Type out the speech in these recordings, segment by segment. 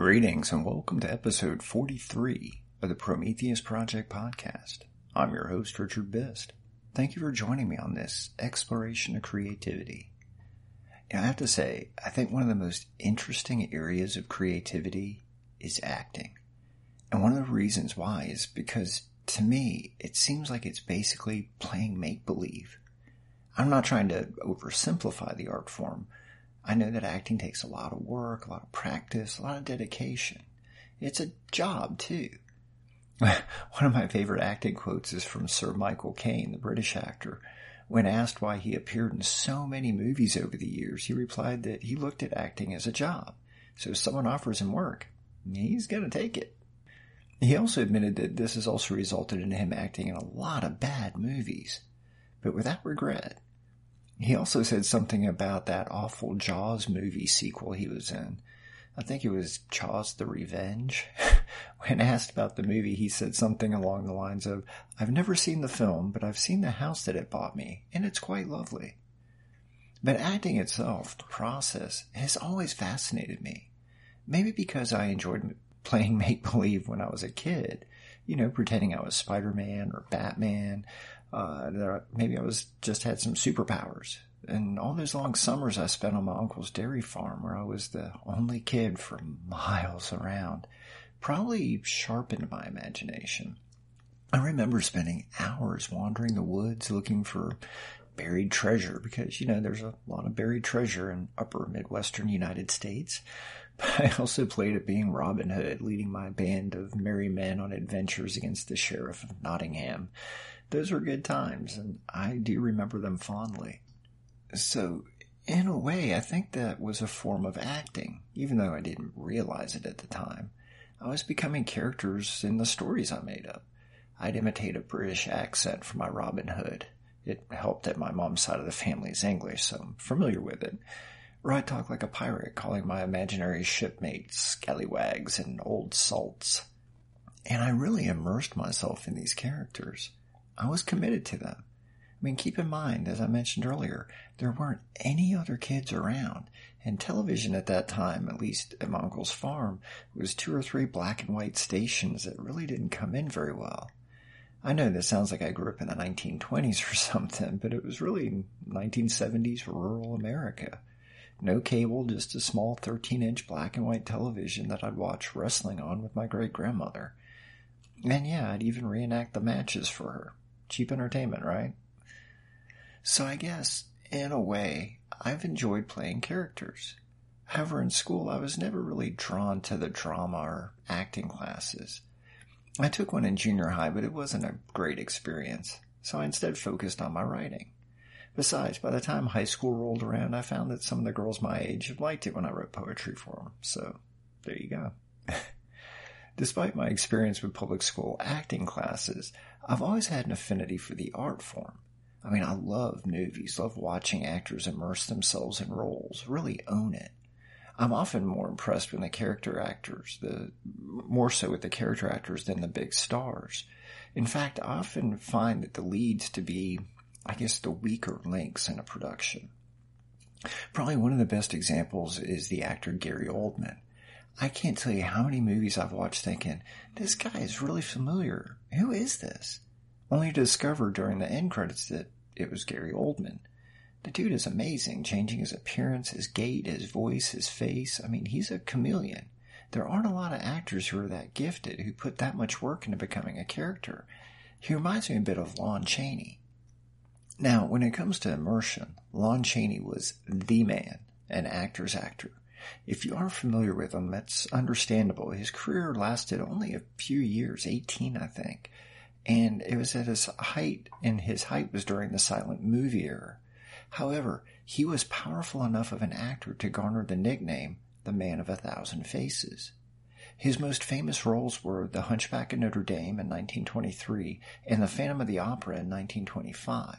Greetings and welcome to episode 43 of the Prometheus Project podcast. I'm your host, Richard Best. Thank you for joining me on this exploration of creativity. I have to say, I think one of the most interesting areas of creativity is acting. And one of the reasons why is because to me, it seems like it's basically playing make believe. I'm not trying to oversimplify the art form, I know that acting takes a lot of work, a lot of practice, a lot of dedication. It's a job too. One of my favorite acting quotes is from Sir Michael Caine, the British actor. When asked why he appeared in so many movies over the years, he replied that he looked at acting as a job. So if someone offers him work, he's going to take it. He also admitted that this has also resulted in him acting in a lot of bad movies, but without regret. He also said something about that awful Jaws movie sequel he was in. I think it was Jaws the Revenge. when asked about the movie, he said something along the lines of, I've never seen the film, but I've seen the house that it bought me, and it's quite lovely. But acting itself, the process, has always fascinated me. Maybe because I enjoyed playing make believe when I was a kid, you know, pretending I was Spider Man or Batman, uh, maybe I was just had some superpowers. And all those long summers I spent on my uncle's dairy farm where I was the only kid for miles around probably sharpened my imagination. I remember spending hours wandering the woods looking for buried treasure because, you know, there's a lot of buried treasure in upper Midwestern United States. I also played at being Robin Hood, leading my band of merry men on adventures against the Sheriff of Nottingham those were good times, and I do remember them fondly. So, in a way, I think that was a form of acting, even though I didn't realize it at the time. I was becoming characters in the stories I made up. I'd imitate a British accent for my Robin Hood. It helped that my mom's side of the family is English, so I'm familiar with it. Or I'd talk like a pirate, calling my imaginary shipmates scallywags and old salts. And I really immersed myself in these characters. I was committed to them. I mean, keep in mind, as I mentioned earlier, there weren't any other kids around, and television at that time, at least at my uncle's farm, was two or three black and white stations that really didn't come in very well. I know this sounds like I grew up in the 1920s or something, but it was really 1970s rural America. No cable, just a small 13 inch black and white television that I'd watch wrestling on with my great grandmother. And yeah, I'd even reenact the matches for her cheap entertainment, right? So I guess, in a way, I've enjoyed playing characters. However, in school, I was never really drawn to the drama or acting classes. I took one in junior high, but it wasn't a great experience, so I instead focused on my writing. Besides, by the time high school rolled around, I found that some of the girls my age liked it when I wrote poetry for them, so there you go. Despite my experience with public school acting classes, I've always had an affinity for the art form. I mean, I love movies, love watching actors immerse themselves in roles, really own it. I'm often more impressed with the character actors, the more so with the character actors than the big stars. In fact, I often find that the leads to be, I guess, the weaker links in a production. Probably one of the best examples is the actor Gary Oldman. I can't tell you how many movies I've watched thinking, this guy is really familiar. Who is this? Only to discover during the end credits that it was Gary Oldman. The dude is amazing, changing his appearance, his gait, his voice, his face. I mean, he's a chameleon. There aren't a lot of actors who are that gifted, who put that much work into becoming a character. He reminds me a bit of Lon Chaney. Now, when it comes to immersion, Lon Chaney was the man, an actor's actor. If you aren't familiar with him, that's understandable. His career lasted only a few years, 18, I think. And it was at his height, and his height was during the silent movie era. However, he was powerful enough of an actor to garner the nickname the Man of a Thousand Faces. His most famous roles were The Hunchback of Notre Dame in 1923 and The Phantom of the Opera in 1925.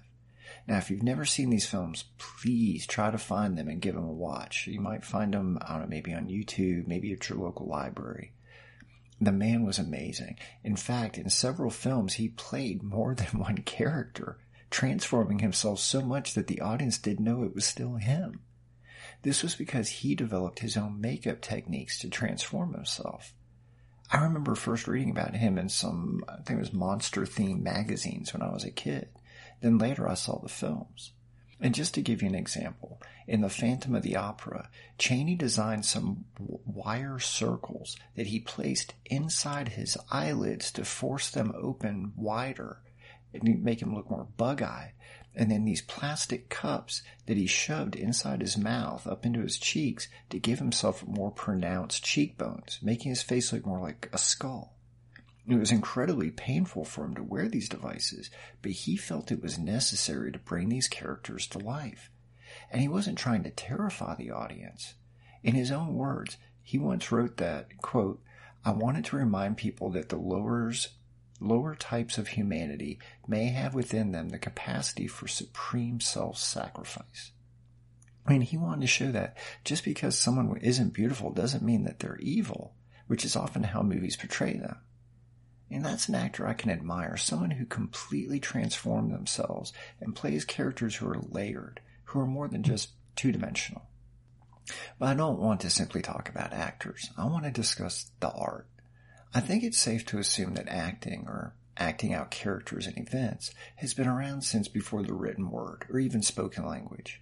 Now, if you've never seen these films, please try to find them and give them a watch. You might find them, I don't know, maybe on YouTube, maybe at your local library. The man was amazing. In fact, in several films, he played more than one character, transforming himself so much that the audience didn't know it was still him. This was because he developed his own makeup techniques to transform himself. I remember first reading about him in some, I think it was monster themed magazines when I was a kid. Then later I saw the films. And just to give you an example, in The Phantom of the Opera, Chaney designed some wire circles that he placed inside his eyelids to force them open wider and make him look more bug-eyed. And then these plastic cups that he shoved inside his mouth up into his cheeks to give himself more pronounced cheekbones, making his face look more like a skull. It was incredibly painful for him to wear these devices, but he felt it was necessary to bring these characters to life. And he wasn't trying to terrify the audience. In his own words, he once wrote that, quote, I wanted to remind people that the lowers, lower types of humanity may have within them the capacity for supreme self-sacrifice. I mean, he wanted to show that just because someone isn't beautiful doesn't mean that they're evil, which is often how movies portray them. And that's an actor I can admire, someone who completely transformed themselves and plays characters who are layered, who are more than just two dimensional. But I don't want to simply talk about actors. I want to discuss the art. I think it's safe to assume that acting or acting out characters and events has been around since before the written word or even spoken language.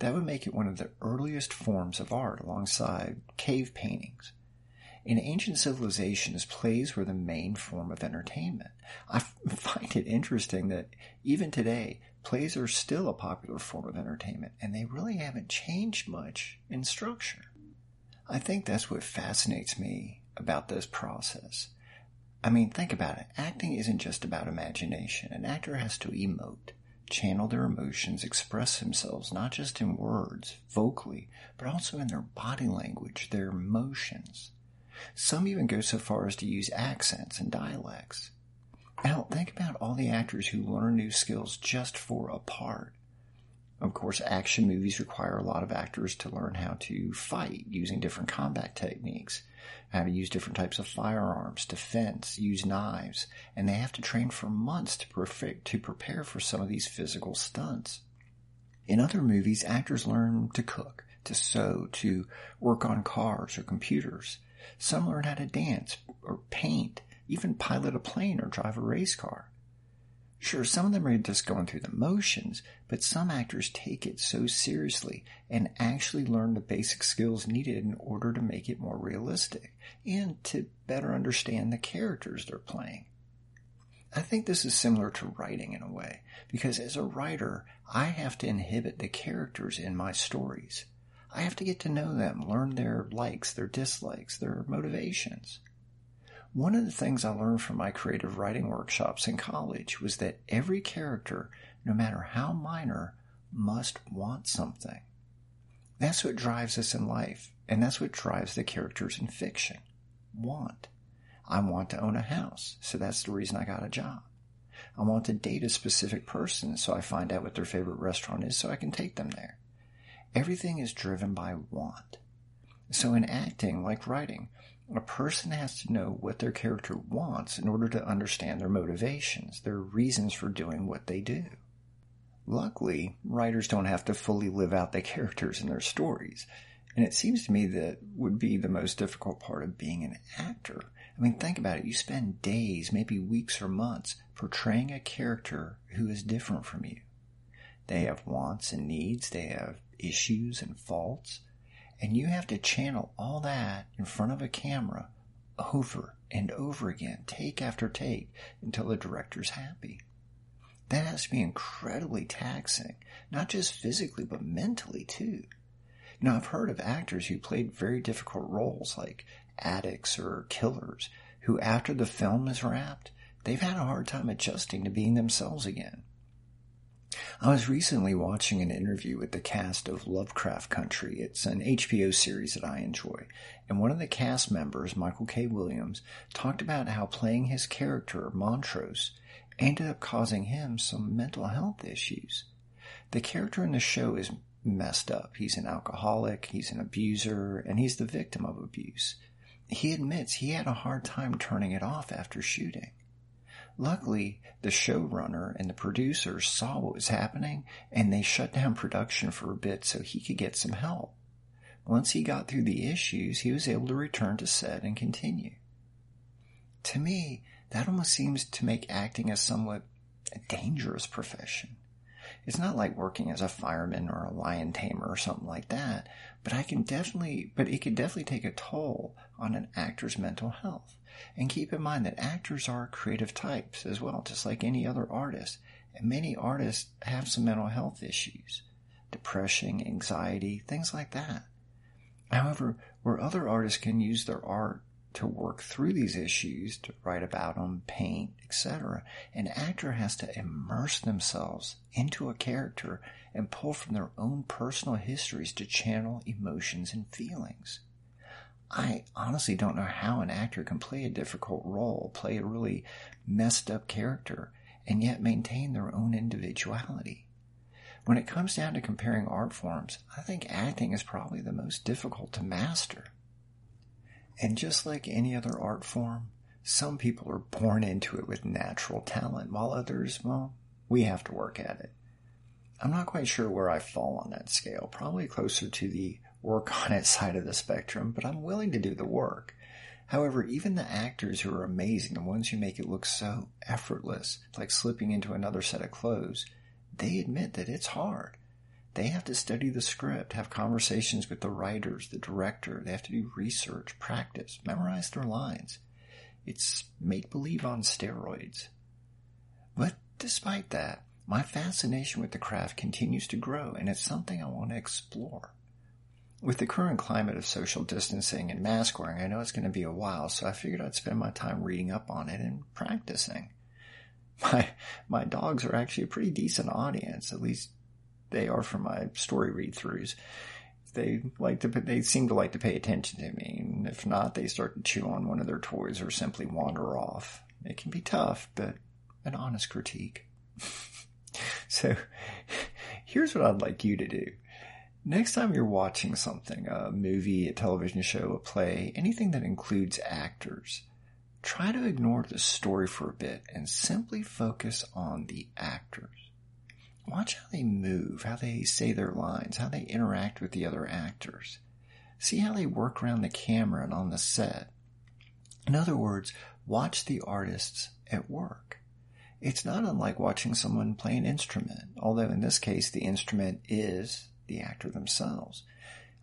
That would make it one of the earliest forms of art alongside cave paintings. In ancient civilizations, plays were the main form of entertainment. I find it interesting that even today, plays are still a popular form of entertainment, and they really haven't changed much in structure. I think that's what fascinates me about this process. I mean, think about it. Acting isn't just about imagination. An actor has to emote, channel their emotions, express themselves, not just in words, vocally, but also in their body language, their emotions. Some even go so far as to use accents and dialects. Now, think about all the actors who learn new skills just for a part. Of course, action movies require a lot of actors to learn how to fight using different combat techniques, how to use different types of firearms, defense, use knives, and they have to train for months to, perfect, to prepare for some of these physical stunts. In other movies, actors learn to cook, to sew, to work on cars or computers. Some learn how to dance or paint, even pilot a plane or drive a race car. Sure, some of them are just going through the motions, but some actors take it so seriously and actually learn the basic skills needed in order to make it more realistic and to better understand the characters they're playing. I think this is similar to writing in a way, because as a writer, I have to inhibit the characters in my stories. I have to get to know them, learn their likes, their dislikes, their motivations. One of the things I learned from my creative writing workshops in college was that every character, no matter how minor, must want something. That's what drives us in life, and that's what drives the characters in fiction. Want. I want to own a house, so that's the reason I got a job. I want to date a specific person, so I find out what their favorite restaurant is so I can take them there. Everything is driven by want. So in acting, like writing, a person has to know what their character wants in order to understand their motivations, their reasons for doing what they do. Luckily, writers don't have to fully live out the characters in their stories. And it seems to me that would be the most difficult part of being an actor. I mean, think about it. You spend days, maybe weeks or months portraying a character who is different from you. They have wants and needs. They have issues and faults. And you have to channel all that in front of a camera over and over again, take after take, until the director's happy. That has to be incredibly taxing, not just physically, but mentally too. Know, I've heard of actors who played very difficult roles like addicts or killers who after the film is wrapped, they've had a hard time adjusting to being themselves again. I was recently watching an interview with the cast of Lovecraft Country. It's an HBO series that I enjoy. And one of the cast members, Michael K. Williams, talked about how playing his character, Montrose, ended up causing him some mental health issues. The character in the show is messed up. He's an alcoholic, he's an abuser, and he's the victim of abuse. He admits he had a hard time turning it off after shooting. Luckily, the showrunner and the producers saw what was happening and they shut down production for a bit so he could get some help. Once he got through the issues, he was able to return to set and continue. To me, that almost seems to make acting a somewhat dangerous profession. It's not like working as a fireman or a lion tamer or something like that, but I can definitely, but it could definitely take a toll on an actor's mental health. And keep in mind that actors are creative types as well, just like any other artist. And many artists have some mental health issues, depression, anxiety, things like that. However, where other artists can use their art to work through these issues, to write about them, paint, etc., an actor has to immerse themselves into a character and pull from their own personal histories to channel emotions and feelings. I honestly don't know how an actor can play a difficult role, play a really messed up character, and yet maintain their own individuality. When it comes down to comparing art forms, I think acting is probably the most difficult to master. And just like any other art form, some people are born into it with natural talent, while others, well, we have to work at it. I'm not quite sure where I fall on that scale, probably closer to the work on it side of the spectrum, but I'm willing to do the work. However, even the actors who are amazing, the ones who make it look so effortless, like slipping into another set of clothes, they admit that it's hard. They have to study the script, have conversations with the writers, the director. They have to do research, practice, memorize their lines. It's make believe on steroids. But despite that, my fascination with the craft continues to grow and it's something I want to explore. With the current climate of social distancing and mask wearing, I know it's going to be a while, so I figured I'd spend my time reading up on it and practicing. My, my dogs are actually a pretty decent audience, at least they are for my story read throughs. They like to, they seem to like to pay attention to me. And if not, they start to chew on one of their toys or simply wander off. It can be tough, but an honest critique. so here's what I'd like you to do. Next time you're watching something, a movie, a television show, a play, anything that includes actors, try to ignore the story for a bit and simply focus on the actors. Watch how they move, how they say their lines, how they interact with the other actors. See how they work around the camera and on the set. In other words, watch the artists at work. It's not unlike watching someone play an instrument, although in this case the instrument is the actor themselves.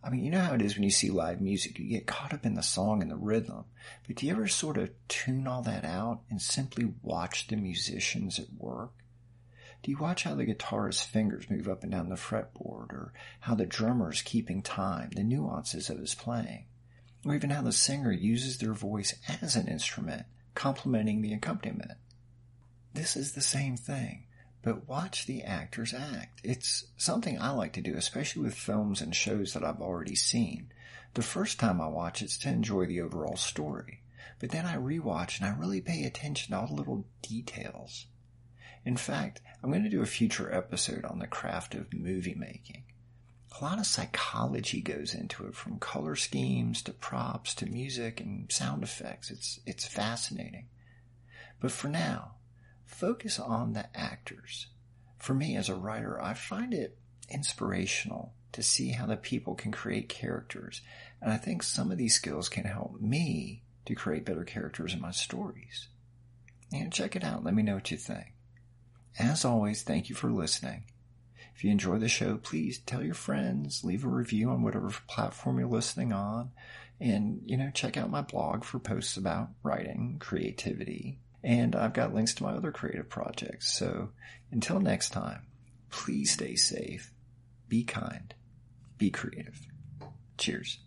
I mean, you know how it is when you see live music, you get caught up in the song and the rhythm, but do you ever sort of tune all that out and simply watch the musicians at work? Do you watch how the guitarist's fingers move up and down the fretboard, or how the drummer is keeping time, the nuances of his playing, or even how the singer uses their voice as an instrument, complementing the accompaniment? This is the same thing but watch the actors act. It's something I like to do, especially with films and shows that I've already seen. The first time I watch it's to enjoy the overall story, but then I rewatch and I really pay attention to all the little details. In fact, I'm going to do a future episode on the craft of movie making. A lot of psychology goes into it, from color schemes to props to music and sound effects. It's, it's fascinating. But for now, focus on the actors. For me as a writer, I find it inspirational to see how the people can create characters. And I think some of these skills can help me to create better characters in my stories. And check it out. Let me know what you think. As always, thank you for listening. If you enjoy the show, please tell your friends, leave a review on whatever platform you're listening on, and, you know, check out my blog for posts about writing, creativity, and I've got links to my other creative projects. So until next time, please stay safe, be kind, be creative. Cheers.